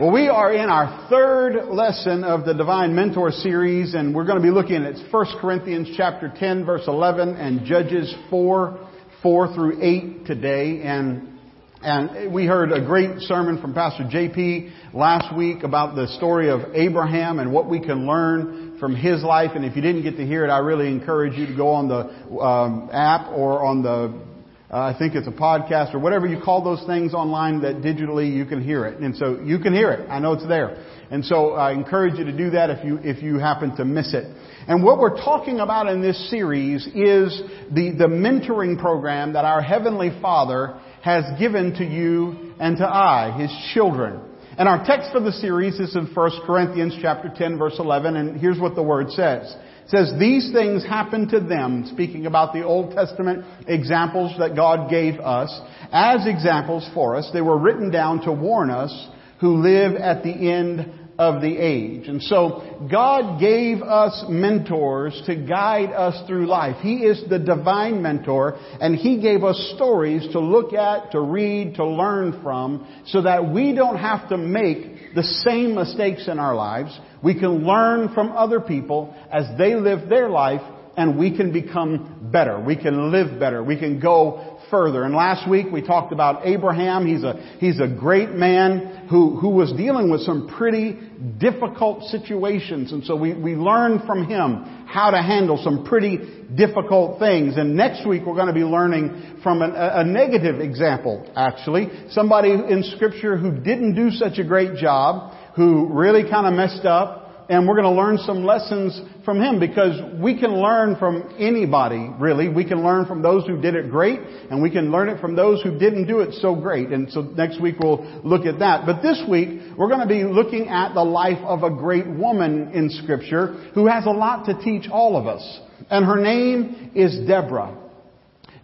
Well, we are in our third lesson of the Divine Mentor series, and we're going to be looking at 1 Corinthians chapter 10, verse 11, and Judges 4, 4 through 8 today. And, and we heard a great sermon from Pastor JP last week about the story of Abraham and what we can learn from his life. And if you didn't get to hear it, I really encourage you to go on the um, app or on the uh, I think it's a podcast or whatever you call those things online that digitally you can hear it. And so you can hear it. I know it's there. And so I encourage you to do that if you, if you happen to miss it. And what we're talking about in this series is the, the mentoring program that our Heavenly Father has given to you and to I, His children. And our text for the series is in 1 Corinthians chapter 10 verse 11 and here's what the word says says these things happened to them, speaking about the Old Testament examples that God gave us, as examples for us. They were written down to warn us who live at the end of the age. And so God gave us mentors to guide us through life. He is the divine mentor and He gave us stories to look at, to read, to learn from so that we don't have to make the same mistakes in our lives. We can learn from other people as they live their life and we can become better. We can live better. We can go further. And last week we talked about Abraham. He's a, he's a great man who, who was dealing with some pretty difficult situations. And so we, we learned from him how to handle some pretty difficult things. And next week we're going to be learning from an, a, a negative example, actually. Somebody in scripture who didn't do such a great job, who really kind of messed up, and we're going to learn some lessons from him because we can learn from anybody, really. We can learn from those who did it great, and we can learn it from those who didn't do it so great. And so next week we'll look at that. But this week, we're going to be looking at the life of a great woman in Scripture who has a lot to teach all of us. And her name is Deborah.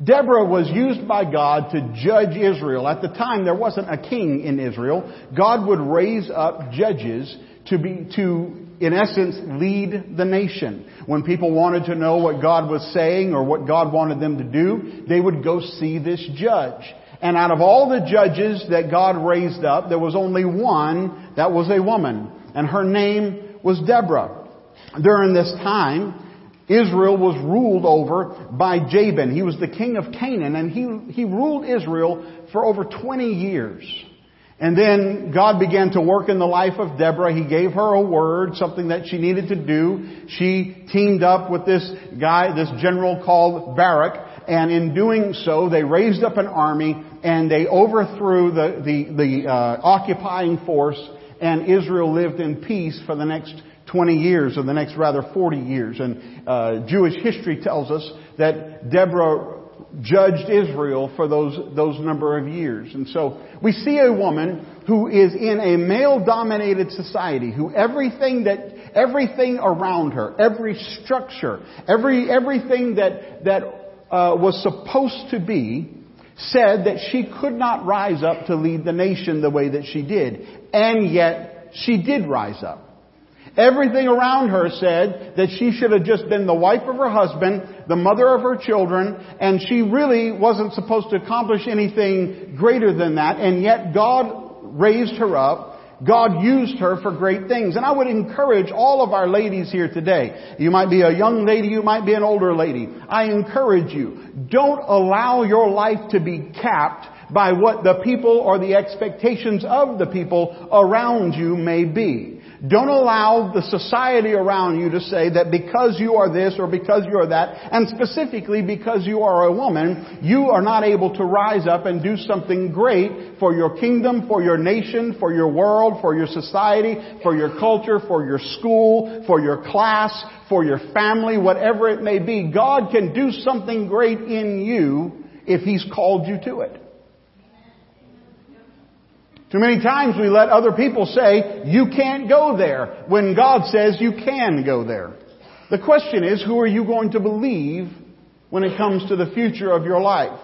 Deborah was used by God to judge Israel. At the time, there wasn't a king in Israel. God would raise up judges to be, to in essence, lead the nation. When people wanted to know what God was saying or what God wanted them to do, they would go see this judge. And out of all the judges that God raised up, there was only one that was a woman. And her name was Deborah. During this time, Israel was ruled over by Jabin. He was the king of Canaan and he, he ruled Israel for over 20 years. And then God began to work in the life of Deborah. He gave her a word, something that she needed to do. She teamed up with this guy, this general called Barak, and in doing so, they raised up an army and they overthrew the, the, the uh, occupying force and Israel lived in peace for the next 20 years, or the next rather 40 years. And uh, Jewish history tells us that Deborah judged Israel for those, those number of years. And so we see a woman who is in a male dominated society, who everything that, everything around her, every structure, every, everything that, that uh, was supposed to be said that she could not rise up to lead the nation the way that she did. And yet she did rise up. Everything around her said that she should have just been the wife of her husband, the mother of her children, and she really wasn't supposed to accomplish anything greater than that, and yet God raised her up. God used her for great things. And I would encourage all of our ladies here today. You might be a young lady, you might be an older lady. I encourage you, don't allow your life to be capped by what the people or the expectations of the people around you may be. Don't allow the society around you to say that because you are this or because you are that, and specifically because you are a woman, you are not able to rise up and do something great for your kingdom, for your nation, for your world, for your society, for your culture, for your school, for your class, for your family, whatever it may be. God can do something great in you if He's called you to it. Too many times we let other people say, you can't go there, when God says you can go there. The question is, who are you going to believe when it comes to the future of your life?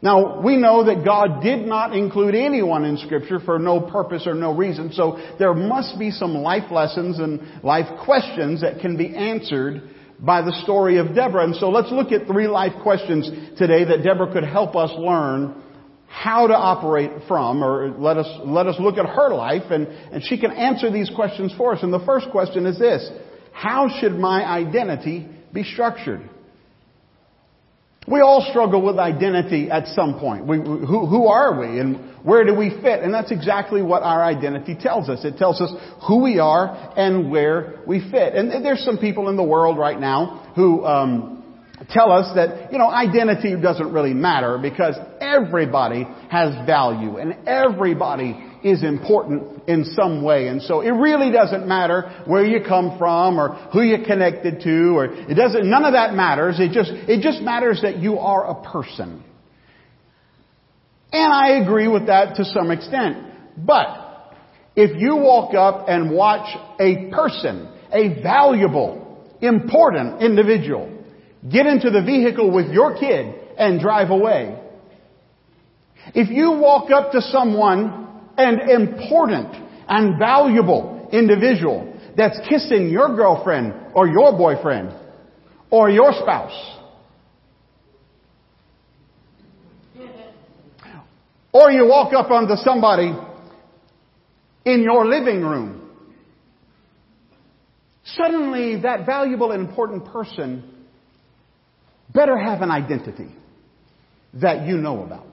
Now, we know that God did not include anyone in Scripture for no purpose or no reason, so there must be some life lessons and life questions that can be answered by the story of Deborah. And so let's look at three life questions today that Deborah could help us learn how to operate from, or let us, let us look at her life, and, and she can answer these questions for us. And the first question is this How should my identity be structured? We all struggle with identity at some point. We, who, who are we and where do we fit? And that's exactly what our identity tells us. It tells us who we are and where we fit. And there's some people in the world right now who um, tell us that, you know, identity doesn't really matter because everybody has value and everybody is important in some way. And so it really doesn't matter where you come from or who you're connected to or it doesn't, none of that matters. It just, it just matters that you are a person. And I agree with that to some extent. But if you walk up and watch a person, a valuable, important individual, get into the vehicle with your kid and drive away, if you walk up to someone an important and valuable individual that's kissing your girlfriend or your boyfriend or your spouse. Or you walk up onto somebody in your living room. Suddenly, that valuable and important person better have an identity that you know about.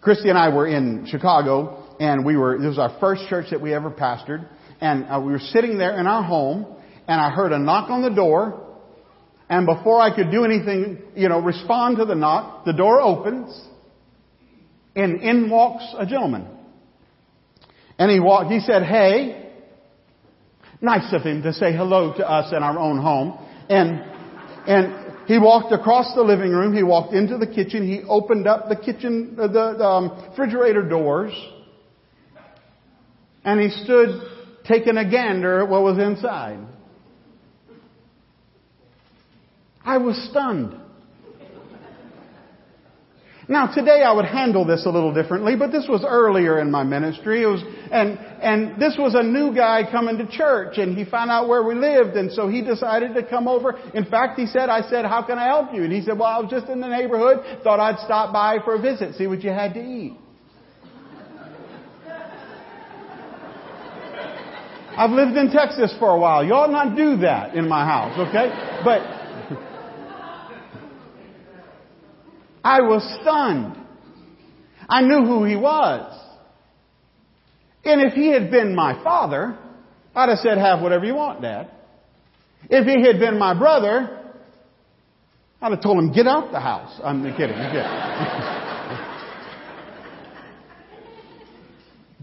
Christy and I were in Chicago, and we were, this was our first church that we ever pastored, and uh, we were sitting there in our home, and I heard a knock on the door, and before I could do anything, you know, respond to the knock, the door opens, and in walks a gentleman. And he walked, he said, hey, nice of him to say hello to us in our own home. And, and he walked across the living room. He walked into the kitchen. He opened up the kitchen, the, the um, refrigerator doors. And he stood taking a gander at what was inside. I was stunned. Now today I would handle this a little differently, but this was earlier in my ministry. It was, and, and this was a new guy coming to church and he found out where we lived and so he decided to come over. In fact, he said, I said, how can I help you? And he said, well, I was just in the neighborhood, thought I'd stop by for a visit, see what you had to eat. I've lived in Texas for a while. You ought not do that in my house, okay? But I was stunned. I knew who he was. And if he had been my father, I'd have said, have whatever you want, Dad. If he had been my brother, I'd have told him, get out the house. I'm kidding.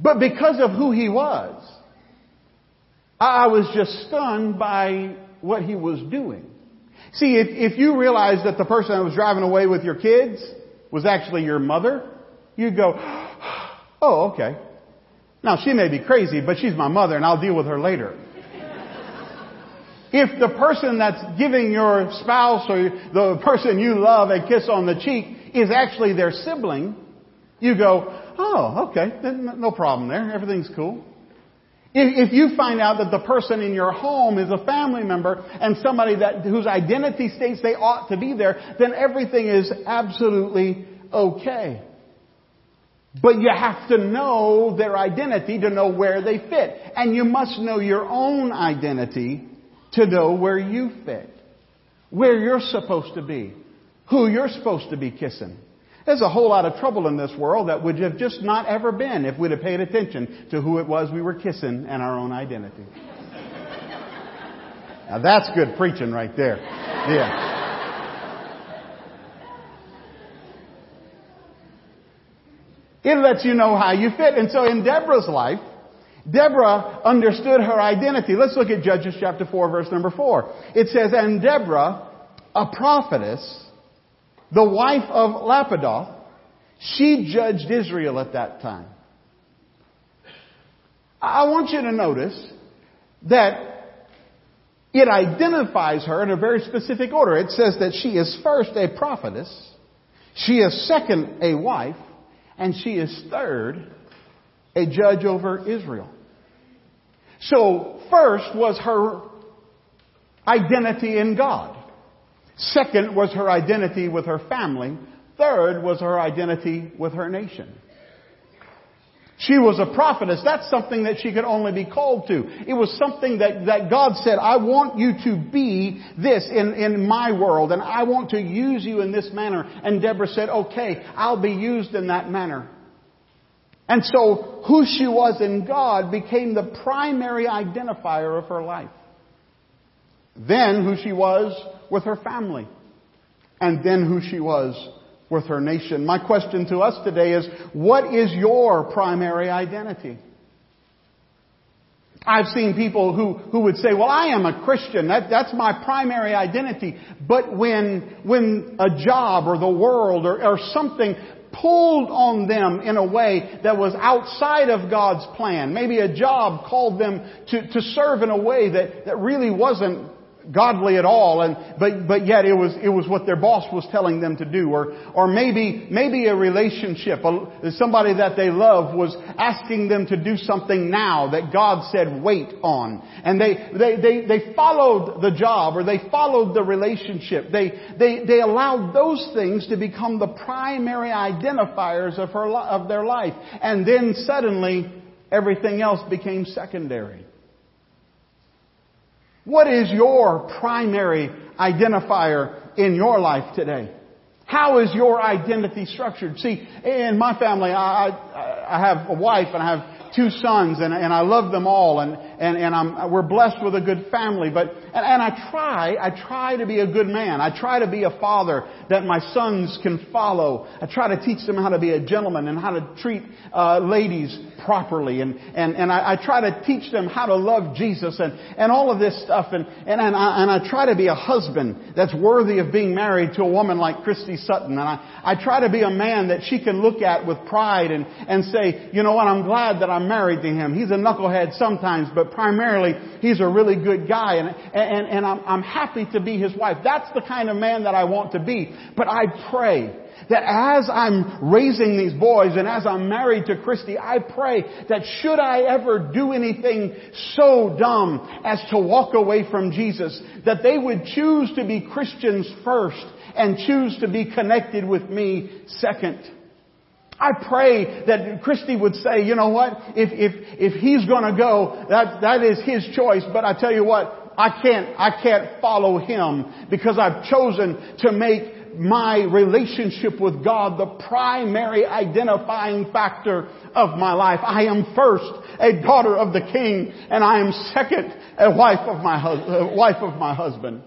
But because of who he was, I was just stunned by what he was doing. See, if, if you realize that the person that was driving away with your kids was actually your mother, you'd go, oh, okay. Now she may be crazy, but she's my mother and I'll deal with her later. if the person that's giving your spouse or the person you love a kiss on the cheek is actually their sibling, you go, oh, okay, no problem there. Everything's cool. If you find out that the person in your home is a family member and somebody that, whose identity states they ought to be there, then everything is absolutely okay. But you have to know their identity to know where they fit. And you must know your own identity to know where you fit. Where you're supposed to be. Who you're supposed to be kissing. There's a whole lot of trouble in this world that would have just not ever been if we'd have paid attention to who it was we were kissing and our own identity. now that's good preaching right there. Yeah. It lets you know how you fit. And so in Deborah's life, Deborah understood her identity. Let's look at Judges chapter 4 verse number 4. It says, And Deborah, a prophetess, the wife of Lapidoth, she judged Israel at that time. I want you to notice that it identifies her in a very specific order. It says that she is first a prophetess, she is second a wife, and she is third a judge over Israel. So first was her identity in God. Second was her identity with her family. Third was her identity with her nation. She was a prophetess. That's something that she could only be called to. It was something that, that God said, I want you to be this in, in my world, and I want to use you in this manner. And Deborah said, okay, I'll be used in that manner. And so, who she was in God became the primary identifier of her life. Then, who she was with her family. And then, who she was with her nation. My question to us today is, what is your primary identity? I've seen people who, who would say, well, I am a Christian. That, that's my primary identity. But when, when a job or the world or, or something pulled on them in a way that was outside of God's plan, maybe a job called them to, to serve in a way that, that really wasn't godly at all, and but but yet it was it was what their boss was telling them to do, or or maybe maybe a relationship, a, somebody that they love was asking them to do something now that God said wait on, and they they they they followed the job or they followed the relationship. They they they allowed those things to become the primary identifiers of her of their life, and then suddenly everything else became secondary. What is your primary identifier in your life today? How is your identity structured? See, in my family, I, I, I have a wife and I have two sons and, and I love them all and, and, and I'm, we're blessed with a good family. But, and, and I try, I try to be a good man. I try to be a father that my sons can follow. I try to teach them how to be a gentleman and how to treat uh, ladies properly. And, and, and I, I try to teach them how to love Jesus and, and all of this stuff. And, and, and, I, and I try to be a husband that's worthy of being married to a woman like Christy Sutton. And I, I try to be a man that she can look at with pride and, and say, you know what, I'm glad that I'm married to him. He's a knucklehead sometimes, but primarily he's a really good guy and, and, and I'm, I'm happy to be his wife. That's the kind of man that I want to be. But I pray that as I'm raising these boys and as I'm married to Christy, I pray that should I ever do anything so dumb as to walk away from Jesus, that they would choose to be Christians first and choose to be connected with me second. I pray that Christy would say, you know what, if, if, if he's gonna go, that, that is his choice, but I tell you what, I can't, I can't follow him because I've chosen to make my relationship with God the primary identifying factor of my life. I am first a daughter of the King and I am second a wife of my, hus- uh, wife of my husband.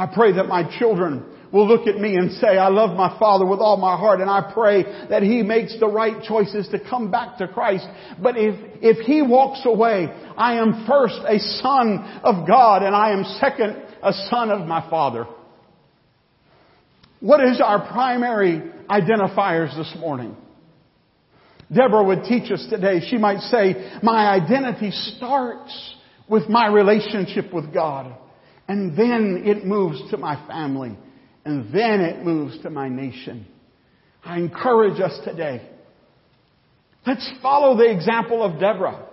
I pray that my children will look at me and say, I love my father with all my heart and I pray that he makes the right choices to come back to Christ. But if, if he walks away, I am first a son of God and I am second a son of my father. What is our primary identifiers this morning? Deborah would teach us today. She might say, my identity starts with my relationship with God. And then it moves to my family and then it moves to my nation. I encourage us today. Let's follow the example of Deborah.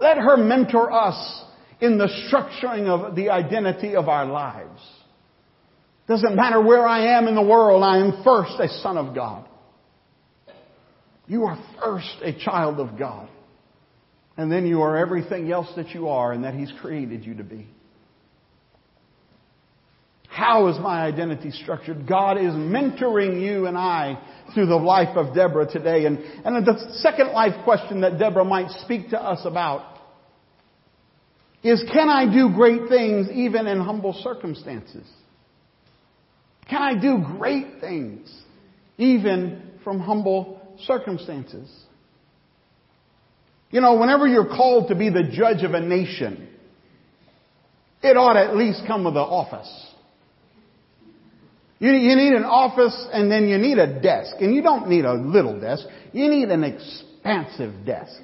Let her mentor us in the structuring of the identity of our lives. Doesn't matter where I am in the world, I am first a son of God. You are first a child of God. And then you are everything else that you are and that He's created you to be. How is my identity structured? God is mentoring you and I through the life of Deborah today. And, and the second life question that Deborah might speak to us about is can I do great things even in humble circumstances? Can I do great things even from humble circumstances? You know, whenever you're called to be the judge of a nation, it ought to at least come with an office. You, you need an office and then you need a desk. And you don't need a little desk. You need an expansive desk.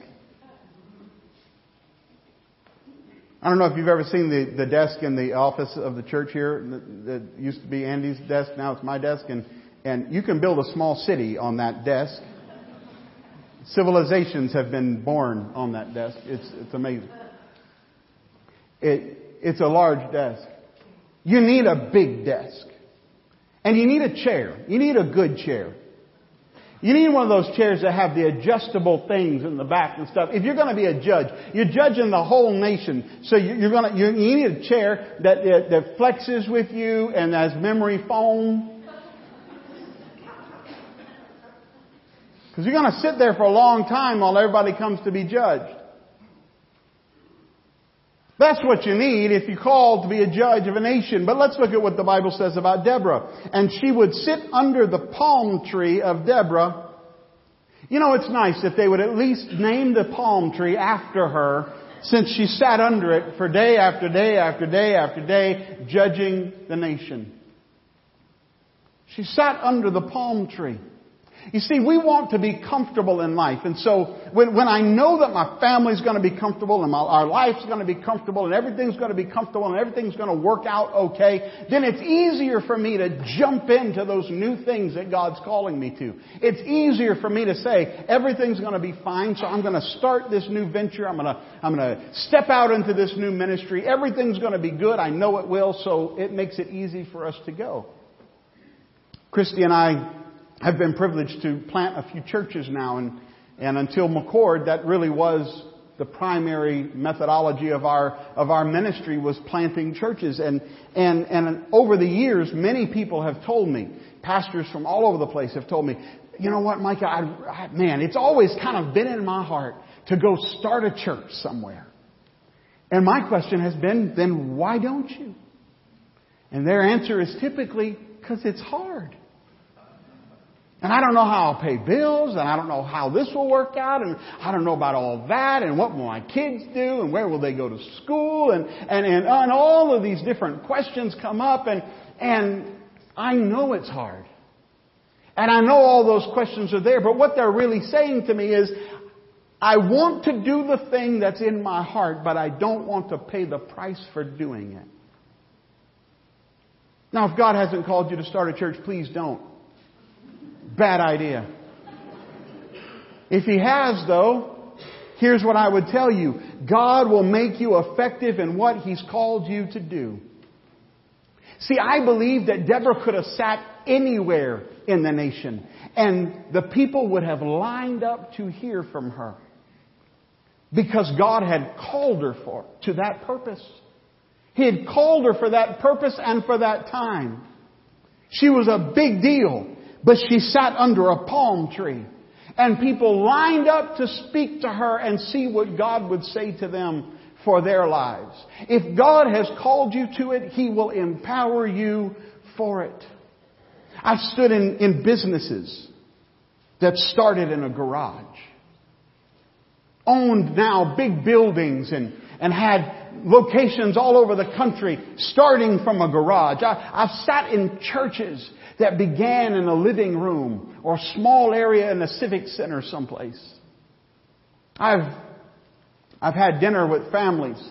I don't know if you've ever seen the, the desk in the office of the church here that used to be Andy's desk. Now it's my desk. And, and you can build a small city on that desk. Civilizations have been born on that desk. It's, it's amazing. It, it's a large desk. You need a big desk. And you need a chair. You need a good chair. You need one of those chairs that have the adjustable things in the back and stuff. If you're going to be a judge, you're judging the whole nation. So you're going to, you need a chair that, that flexes with you and has memory foam. Because you're going to sit there for a long time while everybody comes to be judged. That's what you need if you're called to be a judge of a nation. But let's look at what the Bible says about Deborah. And she would sit under the palm tree of Deborah. You know, it's nice if they would at least name the palm tree after her since she sat under it for day after day after day after day judging the nation. She sat under the palm tree. You see, we want to be comfortable in life. And so when, when I know that my family's going to be comfortable and my, our life's going to be comfortable and everything's going to be comfortable and everything's going to work out okay, then it's easier for me to jump into those new things that God's calling me to. It's easier for me to say, everything's going to be fine, so I'm going to start this new venture. I'm going to, I'm going to step out into this new ministry. Everything's going to be good. I know it will, so it makes it easy for us to go. Christy and I have been privileged to plant a few churches now, and, and until McCord, that really was the primary methodology of our of our ministry was planting churches. And and and over the years many people have told me pastors from all over the place have told me you know what Micah? I, I, man it's always kind of been in my heart to go start a church somewhere. And my question has been then why don't you? And their answer is typically because it's hard and I don't know how I'll pay bills, and I don't know how this will work out, and I don't know about all that, and what will my kids do, and where will they go to school, and, and, and, and all of these different questions come up, and, and I know it's hard. And I know all those questions are there, but what they're really saying to me is, I want to do the thing that's in my heart, but I don't want to pay the price for doing it. Now, if God hasn't called you to start a church, please don't. Bad idea. If he has, though, here's what I would tell you. God will make you effective in what he's called you to do. See, I believe that Deborah could have sat anywhere in the nation and the people would have lined up to hear from her because God had called her for to that purpose. He had called her for that purpose and for that time. She was a big deal. But she sat under a palm tree. And people lined up to speak to her and see what God would say to them for their lives. If God has called you to it, He will empower you for it. I've stood in, in businesses that started in a garage, owned now big buildings and, and had locations all over the country starting from a garage. I, I've sat in churches that began in a living room or a small area in a civic center someplace. I've, I've had dinner with families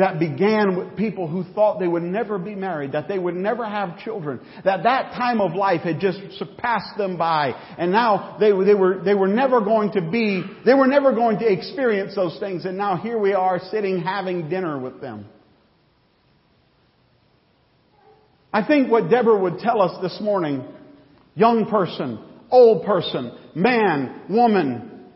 that began with people who thought they would never be married, that they would never have children, that that time of life had just surpassed them by, and now they, were, they were, they were never going to be, they were never going to experience those things, and now here we are sitting having dinner with them. I think what Deborah would tell us this morning, young person, old person, man, woman,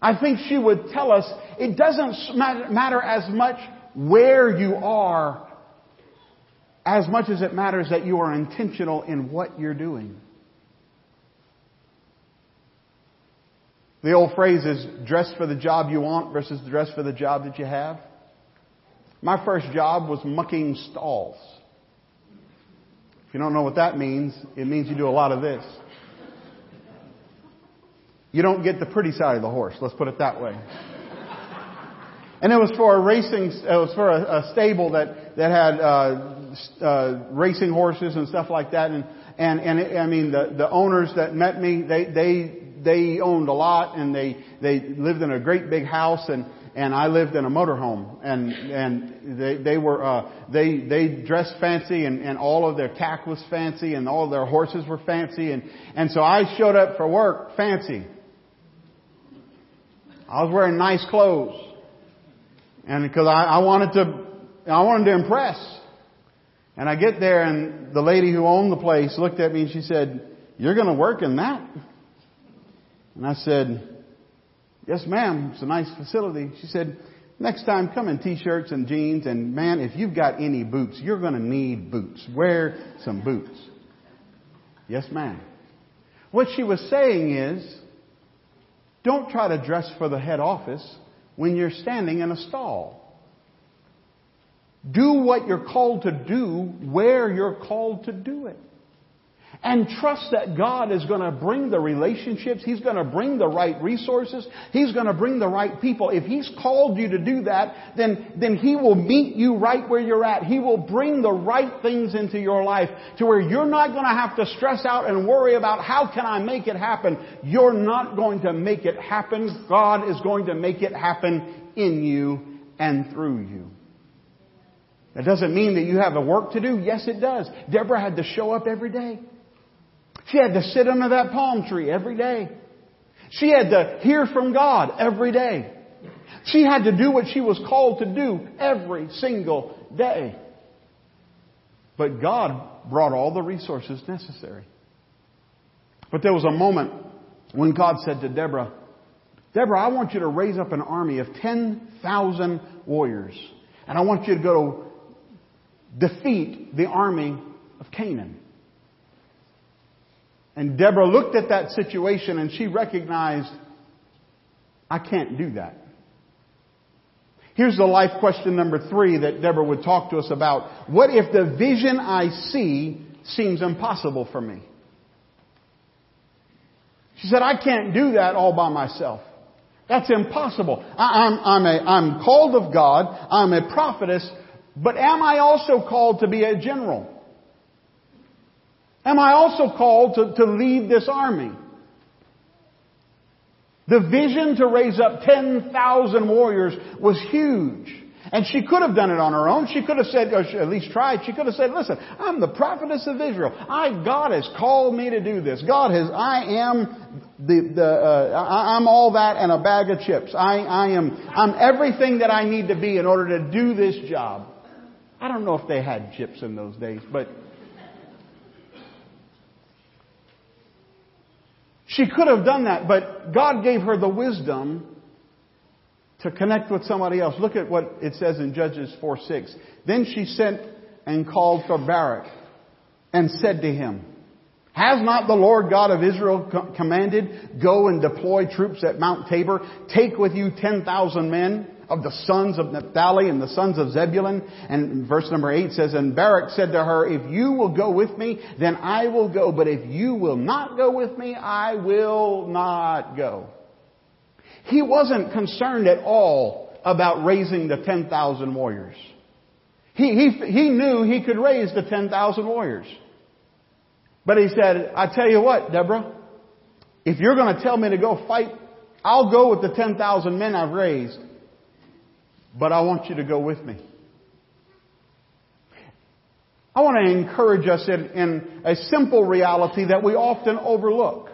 I think she would tell us it doesn't matter as much where you are as much as it matters that you are intentional in what you're doing. The old phrase is dress for the job you want versus dress for the job that you have. My first job was mucking stalls. If you don't know what that means, it means you do a lot of this. You don't get the pretty side of the horse, let's put it that way. And it was for a racing, it was for a, a stable that, that had, uh, uh, racing horses and stuff like that. And, and, and it, I mean, the, the owners that met me, they, they, they owned a lot and they, they lived in a great big house and, and I lived in a motorhome, and and they they were uh, they they dressed fancy, and and all of their tack was fancy, and all their horses were fancy, and and so I showed up for work fancy. I was wearing nice clothes, and because I, I wanted to I wanted to impress. And I get there and the lady who owned the place looked at me and she said, you're going to work in that? And I said, yes ma'am, it's a nice facility. She said, next time come in t-shirts and jeans and man, if you've got any boots, you're going to need boots. Wear some boots. Yes ma'am. What she was saying is, don't try to dress for the head office when you're standing in a stall. Do what you're called to do where you're called to do it. And trust that God is going to bring the relationships. He's going to bring the right resources. He's going to bring the right people. If He's called you to do that, then, then He will meet you right where you're at. He will bring the right things into your life to where you're not going to have to stress out and worry about how can I make it happen. You're not going to make it happen. God is going to make it happen in you and through you. That doesn't mean that you have a work to do. Yes, it does. Deborah had to show up every day. She had to sit under that palm tree every day. She had to hear from God every day. She had to do what she was called to do every single day. But God brought all the resources necessary. But there was a moment when God said to Deborah, Deborah, I want you to raise up an army of 10,000 warriors. And I want you to go defeat the army of Canaan. And Deborah looked at that situation and she recognized, I can't do that. Here's the life question number three that Deborah would talk to us about. What if the vision I see seems impossible for me? She said, I can't do that all by myself. That's impossible. I, am I'm, a, I'm called of God. I'm a prophetess. But am I also called to be a general? Am I also called to, to lead this army? The vision to raise up 10,000 warriors was huge. And she could have done it on her own. She could have said, or at least tried, she could have said, listen, I'm the prophetess of Israel. I, God has called me to do this. God has, I am the, the, uh, I'm all that and a bag of chips. I, I am, I'm everything that I need to be in order to do this job. I don't know if they had chips in those days, but She could have done that, but God gave her the wisdom to connect with somebody else. Look at what it says in Judges 4 6. Then she sent and called for Barak and said to him, Has not the Lord God of Israel commanded, Go and deploy troops at Mount Tabor, take with you 10,000 men? Of the sons of Naphtali and the sons of Zebulun. And verse number 8 says, And Barak said to her, If you will go with me, then I will go. But if you will not go with me, I will not go. He wasn't concerned at all about raising the 10,000 warriors. He, he, he knew he could raise the 10,000 warriors. But he said, I tell you what, Deborah, if you're going to tell me to go fight, I'll go with the 10,000 men I've raised but I want you to go with me. I want to encourage us in, in, a simple reality that we often overlook.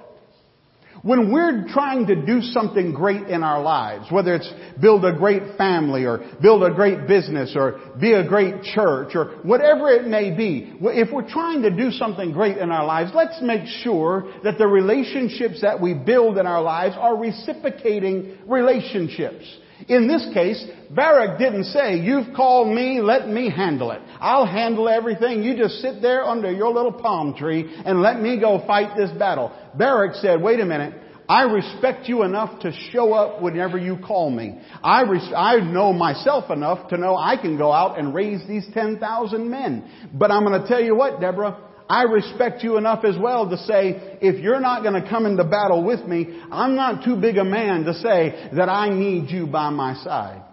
When we're trying to do something great in our lives, whether it's build a great family or build a great business or be a great church or whatever it may be, if we're trying to do something great in our lives, let's make sure that the relationships that we build in our lives are reciprocating relationships. In this case, Barak didn't say, you've called me, let me handle it. I'll handle everything. You just sit there under your little palm tree and let me go fight this battle. Barak said, wait a minute. I respect you enough to show up whenever you call me. I, res- I know myself enough to know I can go out and raise these 10,000 men. But I'm going to tell you what, Deborah, I respect you enough as well to say, if you're not going to come into battle with me, I'm not too big a man to say that I need you by my side.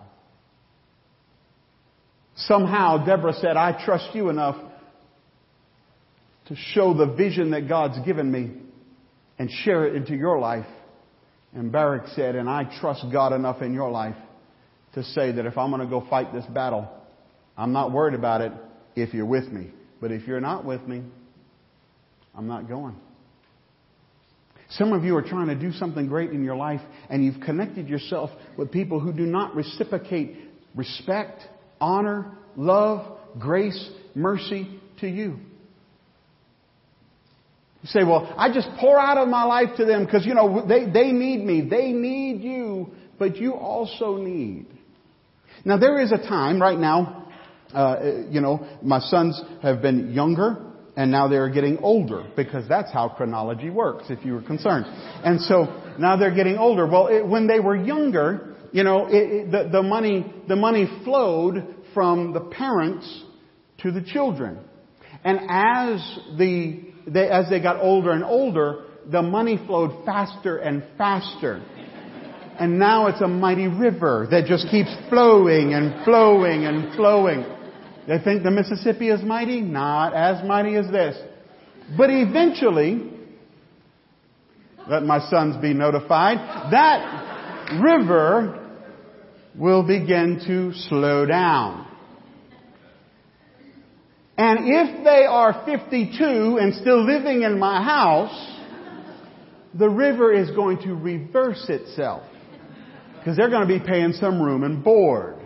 Somehow Deborah said, I trust you enough to show the vision that God's given me and share it into your life. And Barak said, and I trust God enough in your life to say that if I'm going to go fight this battle, I'm not worried about it if you're with me. But if you're not with me, I'm not going. Some of you are trying to do something great in your life and you've connected yourself with people who do not reciprocate respect, honor, love, grace, mercy to you. You say, well, I just pour out of my life to them because, you know, they, they need me. They need you, but you also need. Now, there is a time right now, uh, you know, my sons have been younger and now they're getting older because that's how chronology works, if you were concerned. And so now they're getting older. Well, it, when they were younger, you know, it, it, the, the money, the money flowed from the parents to the children. And as the, they, as they got older and older, the money flowed faster and faster. And now it's a mighty river that just keeps flowing and flowing and flowing. They think the Mississippi is mighty? Not as mighty as this. But eventually, let my sons be notified, that river will begin to slow down. And if they are 52 and still living in my house, the river is going to reverse itself. Because they're going to be paying some room and board.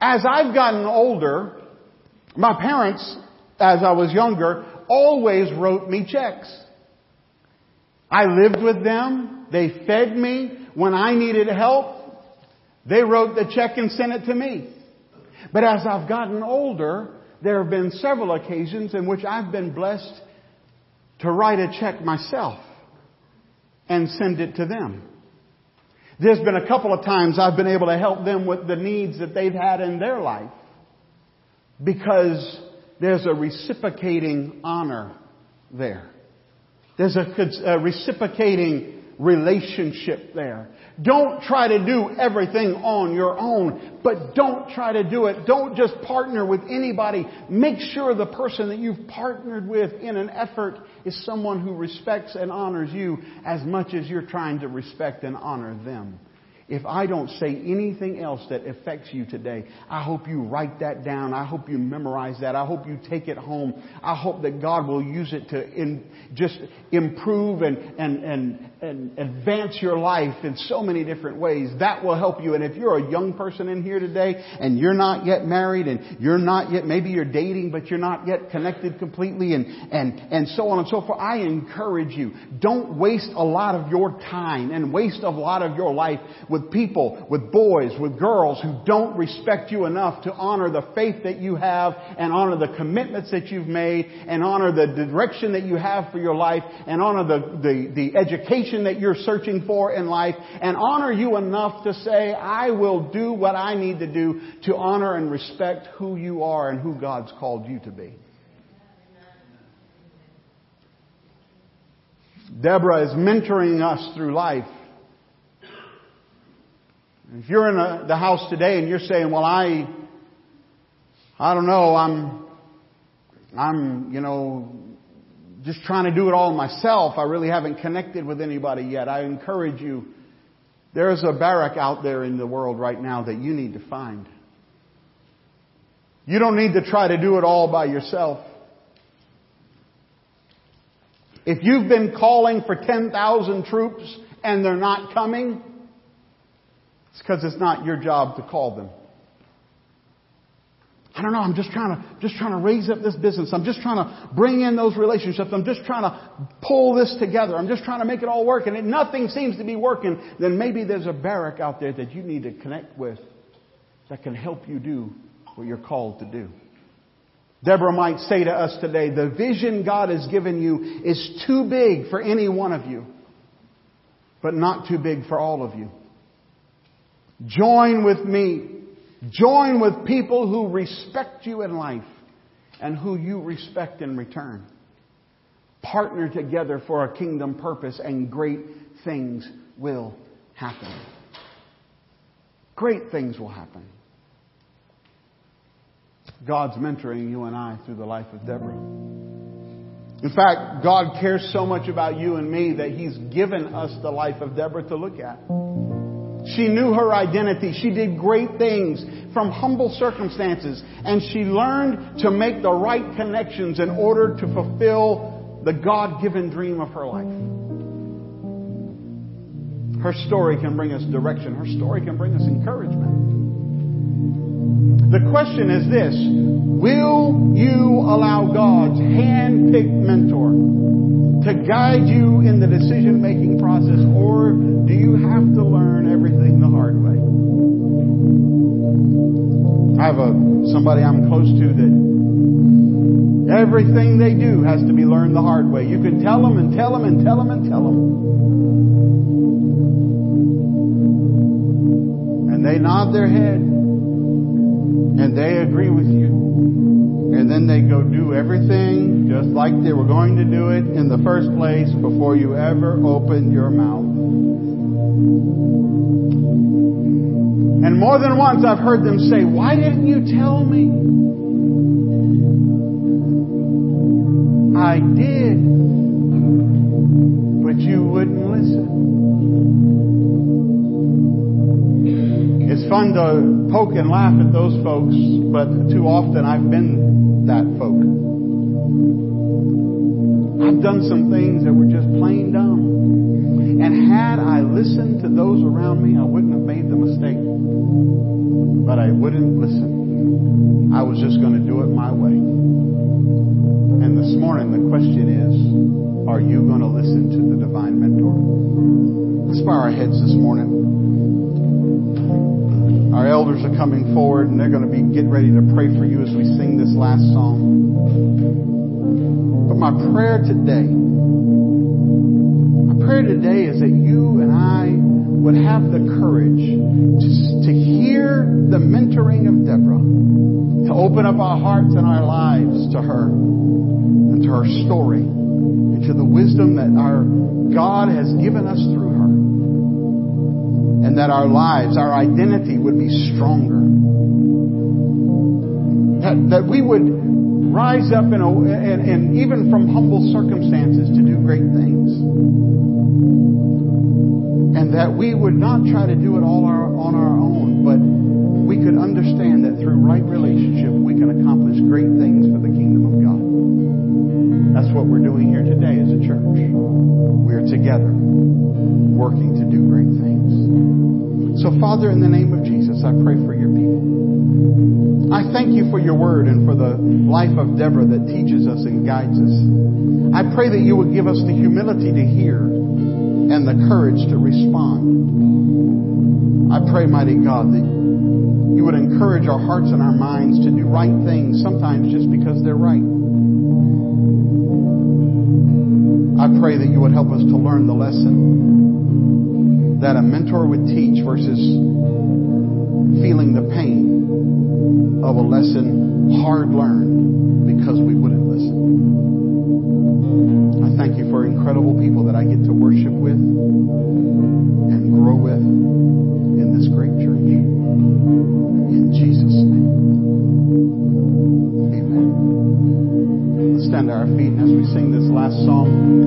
As I've gotten older, my parents, as I was younger, always wrote me checks. I lived with them. They fed me. When I needed help, they wrote the check and sent it to me. But as I've gotten older, there have been several occasions in which I've been blessed to write a check myself and send it to them. There's been a couple of times I've been able to help them with the needs that they've had in their life because there's a reciprocating honor there. There's a, a reciprocating relationship there. Don't try to do everything on your own, but don't try to do it. Don't just partner with anybody. Make sure the person that you've partnered with in an effort is someone who respects and honors you as much as you're trying to respect and honor them. If I don't say anything else that affects you today, I hope you write that down. I hope you memorize that. I hope you take it home. I hope that God will use it to in, just improve and, and, and, and advance your life in so many different ways. That will help you. And if you're a young person in here today and you're not yet married and you're not yet, maybe you're dating, but you're not yet connected completely and, and, and so on and so forth, I encourage you, don't waste a lot of your time and waste a lot of your life with people, with boys, with girls who don't respect you enough to honor the faith that you have and honor the commitments that you've made and honor the direction that you have for your life and honor the, the, the education that you're searching for in life and honor you enough to say, I will do what I need to do to honor and respect who you are and who God's called you to be. Deborah is mentoring us through life. If you're in a, the house today and you're saying, well, I, I don't know, I'm, I'm, you know, just trying to do it all myself. I really haven't connected with anybody yet. I encourage you. There's a Barak out there in the world right now that you need to find. You don't need to try to do it all by yourself. If you've been calling for 10,000 troops and they're not coming, it's because it's not your job to call them. I don't know, I'm just trying to, just trying to raise up this business. I'm just trying to bring in those relationships. I'm just trying to pull this together. I'm just trying to make it all work and it, nothing seems to be working. Then maybe there's a Barak out there that you need to connect with that can help you do what you're called to do. Deborah might say to us today, the vision God has given you is too big for any one of you, but not too big for all of you. Join with me. Join with people who respect you in life and who you respect in return. Partner together for a kingdom purpose and great things will happen. Great things will happen. God's mentoring you and I through the life of Deborah. In fact, God cares so much about you and me that He's given us the life of Deborah to look at. She knew her identity. She did great things from humble circumstances. And she learned to make the right connections in order to fulfill the God given dream of her life. Her story can bring us direction. Her story can bring us encouragement. The question is this Will you allow God's hand picked mentor to guide you in the decision making process, or do you have to learn have a, somebody I'm close to that everything they do has to be learned the hard way. You can tell them and tell them and tell them and tell them. And they nod their head and they agree with you. And then they go do everything just like they were going to do it in the first place before you ever opened your mouth. And more than once I've heard them say, Why didn't you tell me? I did, but you wouldn't listen. It's fun to poke and laugh at those folks, but too often I've been that folk. I've done some things that were just plain dumb. And had I listened to those around me, I wouldn't the mistake. But I wouldn't listen. I was just going to do it my way. And this morning, the question is are you going to listen to the divine mentor? Let's bow our heads this morning. Our elders are coming forward and they're going to be getting ready to pray for you as we sing this last song. But my prayer today, my prayer today is that you and I would have the courage to, to hear the mentoring of Deborah, to open up our hearts and our lives to her and to her story and to the wisdom that our God has given us through her and that our lives, our identity would be stronger. That, that we would rise up in a, and, and even from humble circumstances to do great things. And that we would not try to do it all our, on our own, but we could understand that through right relationship we can accomplish great things for the kingdom of God. That's what we're doing here today as a church. We're together working to do great things. So, Father, in the name of Jesus, I pray for your people. I thank you for your word and for the life of Deborah that teaches us and guides us. I pray that you would give us the humility to hear and the courage to respond. I pray, mighty God, that you would encourage our hearts and our minds to do right things, sometimes just because they're right. I pray that you would help us to learn the lesson that a mentor would teach versus feeling the pain of a lesson hard learned because we wouldn't listen. Incredible people that I get to worship with and grow with in this great church. In Jesus' name. Amen. Let's stand to our feet and as we sing this last song.